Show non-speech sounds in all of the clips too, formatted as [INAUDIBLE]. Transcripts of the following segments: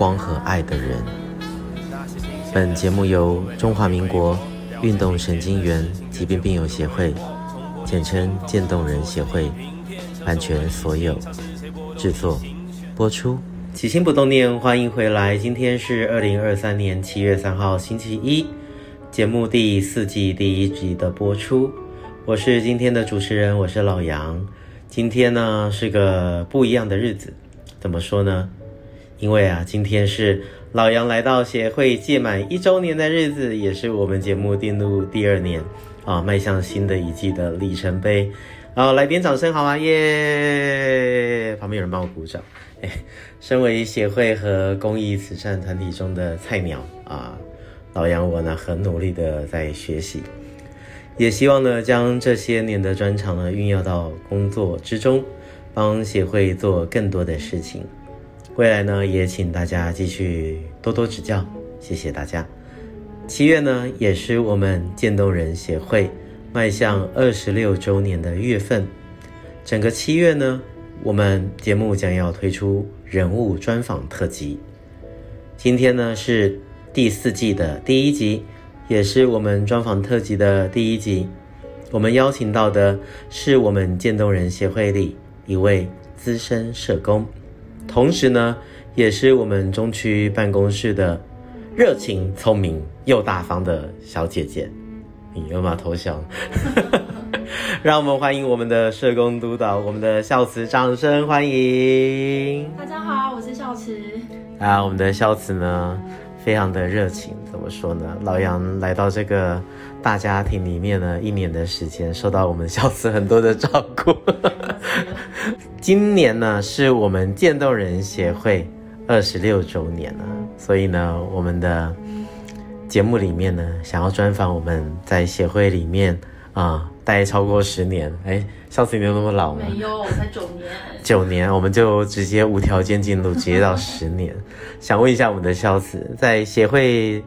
光和爱的人。本节目由中华民国运动神经元疾病病友协会，简称渐冻人协会，版权所有，制作播出。起心不冻念，欢迎回来。今天是二零二三年七月三号，星期一，节目第四季第一集的播出。我是今天的主持人，我是老杨。今天呢是个不一样的日子，怎么说呢？因为啊，今天是老杨来到协会届满一周年的日子，也是我们节目进入第二年啊，迈向新的一季的里程碑。啊，来点掌声好吗？耶！旁边有人帮我鼓掌。哎，[LAUGHS] 身为协会和公益慈善团体中的菜鸟啊，老杨我呢很努力的在学习，也希望呢将这些年的专长呢运用到工作之中，帮协会做更多的事情。未来呢，也请大家继续多多指教，谢谢大家。七月呢，也是我们渐冻人协会迈向二十六周年的月份。整个七月呢，我们节目将要推出人物专访特辑。今天呢，是第四季的第一集，也是我们专访特辑的第一集。我们邀请到的是我们渐冻人协会里一位资深社工。同时呢，也是我们中区办公室的热情、聪明又大方的小姐姐。你有没有偷笑？[LAUGHS] 让我们欢迎我们的社工督导，我们的孝慈，掌声欢迎！大家好，我是孝慈。啊，我们的孝慈呢，非常的热情。怎么说呢？老杨来到这个大家庭里面呢，一年的时间，受到我们孝慈很多的照顾。[LAUGHS] 今年呢，是我们渐冻人协会二十六周年了，所以呢，我们的节目里面呢，想要专访我们在协会里面啊、呃、待超过十年。哎，孝慈你有那么老吗？没有，我才九年。九年，我们就直接无条件进入，直接到十年。[LAUGHS] 想问一下我们的孝慈，在协会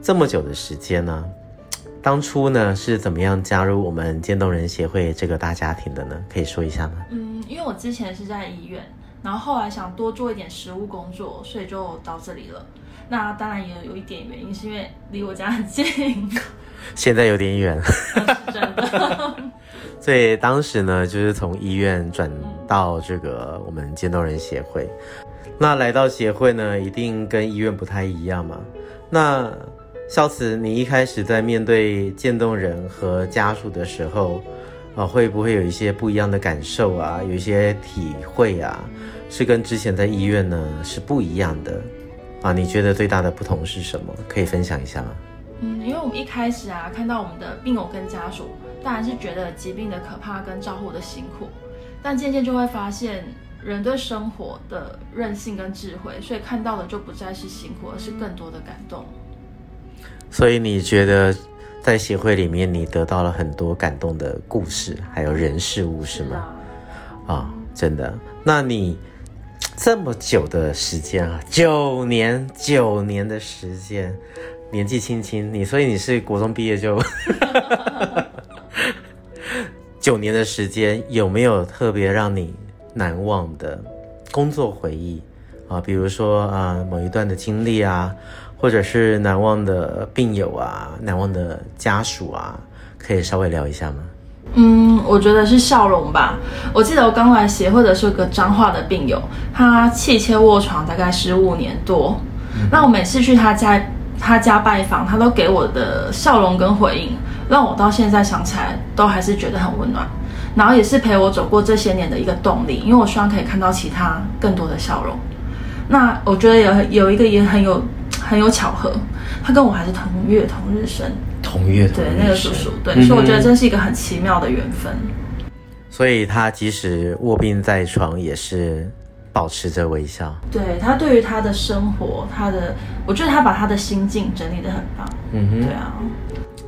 这么久的时间呢？当初呢，是怎么样加入我们渐冻人协会这个大家庭的呢？可以说一下吗？嗯，因为我之前是在医院，然后后来想多做一点实务工作，所以就到这里了。那当然也有一点原因，是因为离我家很近。[LAUGHS] 现在有点远。[LAUGHS] 是真的。[LAUGHS] 所以当时呢，就是从医院转到这个我们渐冻人协会。那来到协会呢，一定跟医院不太一样嘛。那孝慈，你一开始在面对渐冻人和家属的时候，啊，会不会有一些不一样的感受啊？有一些体会啊，是跟之前在医院呢是不一样的啊？你觉得最大的不同是什么？可以分享一下吗？嗯，因为我们一开始啊，看到我们的病友跟家属，当然是觉得疾病的可怕跟照顾的辛苦，但渐渐就会发现人对生活的韧性跟智慧，所以看到的就不再是辛苦，而是更多的感动。所以你觉得在协会里面，你得到了很多感动的故事，还有人事物，是吗？啊、哦，真的。那你这么久的时间啊，九年，九年的时间，年纪轻轻，你所以你是国中毕业就，[LAUGHS] 九年的时间，有没有特别让你难忘的工作回忆啊？比如说啊，某一段的经历啊。或者是难忘的病友啊，难忘的家属啊，可以稍微聊一下吗？嗯，我觉得是笑容吧。我记得我刚来协会的是个彰化的病友，他气切卧床大概十五年多。嗯、那我每次去他家，他家拜访，他都给我的笑容跟回应，让我到现在想起来都还是觉得很温暖。然后也是陪我走过这些年的一个动力，因为我希望可以看到其他更多的笑容。那我觉得有有一个也很有。很有巧合，他跟我还是同月同日生，同月同日生，对那个叔叔，对，嗯、所以我觉得真是一个很奇妙的缘分。所以他即使卧病在床，也是保持着微笑。对，他对于他的生活，他的，我觉得他把他的心境整理的很棒。嗯哼，对啊。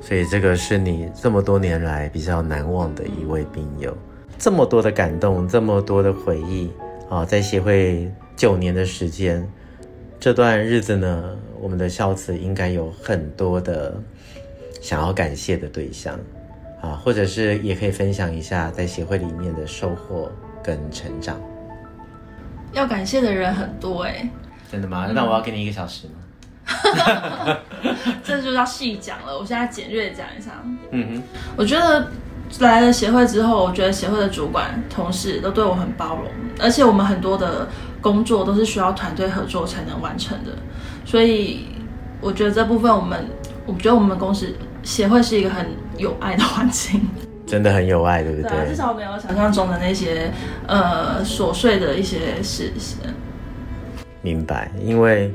所以这个是你这么多年来比较难忘的一位病友，这么多的感动，这么多的回忆啊，在协会九年的时间，这段日子呢，我们的孝慈应该有很多的想要感谢的对象啊，或者是也可以分享一下在协会里面的收获跟成长。要感谢的人很多哎、欸，真的吗？那我要给你一个小时吗？这就要细讲了，我现在简略讲一下。嗯哼，我觉得来了协会之后，我觉得协会的主管、同事都对我很包容，而且我们很多的工作都是需要团队合作才能完成的，所以我觉得这部分我们，我觉得我们公司协会是一个很有爱的环境，真的很有爱，对不对？对啊，至少没有想象中的那些呃琐碎的一些事情。明白，因为。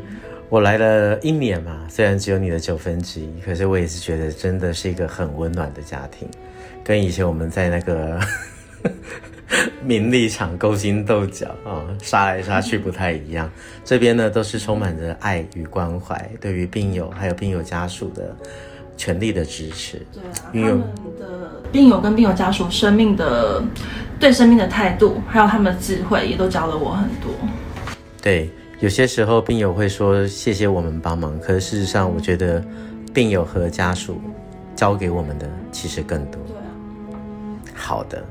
我来了一年嘛，虽然只有你的九分之一，可是我也是觉得真的是一个很温暖的家庭，跟以前我们在那个 [LAUGHS] 名利场勾心斗角啊，杀来杀去不太一样。这边呢都是充满着爱与关怀，对于病友还有病友家属的全力的支持。对啊，他们的病友跟病友家属生命的对生命的态度，还有他们的智慧，也都教了我很多。对。有些时候，病友会说谢谢我们帮忙，可是事实上，我觉得病友和家属教给我们的其实更多。对啊。好的，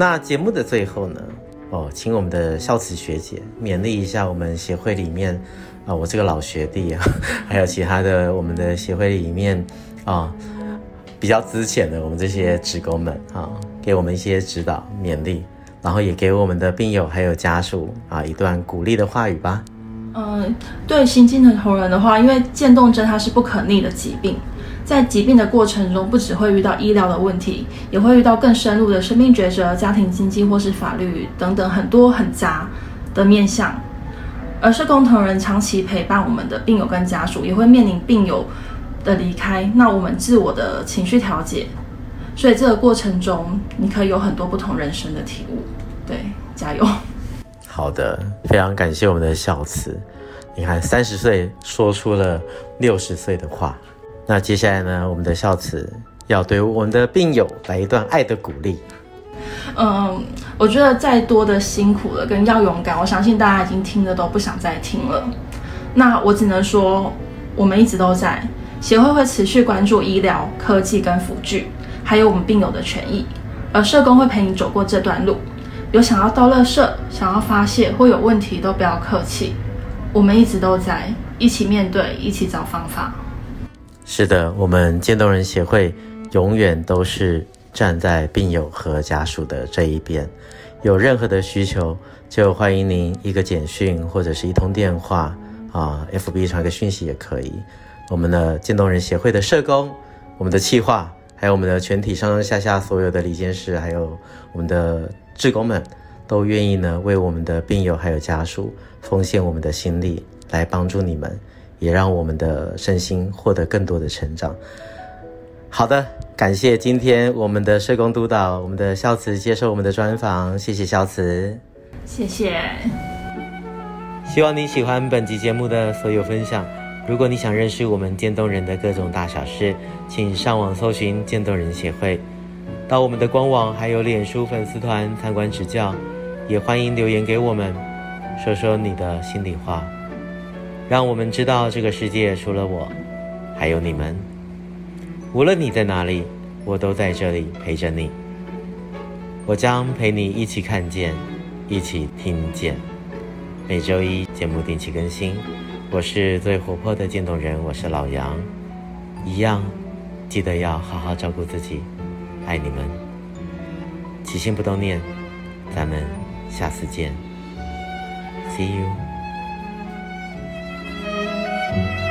那节目的最后呢，哦，请我们的孝慈学姐勉励一下我们协会里面啊、我这个老学弟啊，[LAUGHS] 还有其他的我们的协会里面啊、比较资浅的我们这些职工们啊、给我们一些指导勉励，然后也给我们的病友还有家属啊一段鼓励的话语吧。嗯，对新进的同仁的话，因为渐冻症它是不可逆的疾病，在疾病的过程中，不只会遇到医疗的问题，也会遇到更深入的生命抉择、家庭经济或是法律等等很多很杂的面向。而社工同仁长期陪伴我们的病友跟家属，也会面临病友的离开，那我们自我的情绪调节，所以这个过程中，你可以有很多不同人生的体悟。对，加油！[LAUGHS] 好的，非常感谢我们的孝慈。你看，三十岁说出了六十岁的话。那接下来呢，我们的孝慈要对我们的病友来一段爱的鼓励。嗯，我觉得再多的辛苦了跟要勇敢，我相信大家已经听的都不想再听了。那我只能说，我们一直都在协会会持续关注医疗、科技跟辅具，还有我们病友的权益，而社工会陪你走过这段路。有想要倒垃圾、想要发泄或有问题，都不要客气，我们一直都在一起面对，一起找方法。是的，我们渐冻人协会永远都是站在病友和家属的这一边。有任何的需求，就欢迎您一个简讯或者是一通电话啊，FB 传个讯息也可以。我们的渐冻人协会的社工、我们的企划，还有我们的全体上上下下所有的理监事，还有我们的。志工们都愿意呢，为我们的病友还有家属奉献我们的心力，来帮助你们，也让我们的身心获得更多的成长。好的，感谢今天我们的社工督导，我们的孝慈接受我们的专访，谢谢孝慈，谢谢。希望你喜欢本集节目的所有分享。如果你想认识我们渐冻人的各种大小事，请上网搜寻渐冻人协会。到我们的官网还有脸书粉丝团参观指教，也欢迎留言给我们，说说你的心里话，让我们知道这个世界除了我，还有你们。无论你在哪里，我都在这里陪着你。我将陪你一起看见，一起听见。每周一节目定期更新，我是最活泼的渐冻人，我是老杨，一样，记得要好好照顾自己。爱你们，起心不冻念，咱们下次见，See you。Thank you.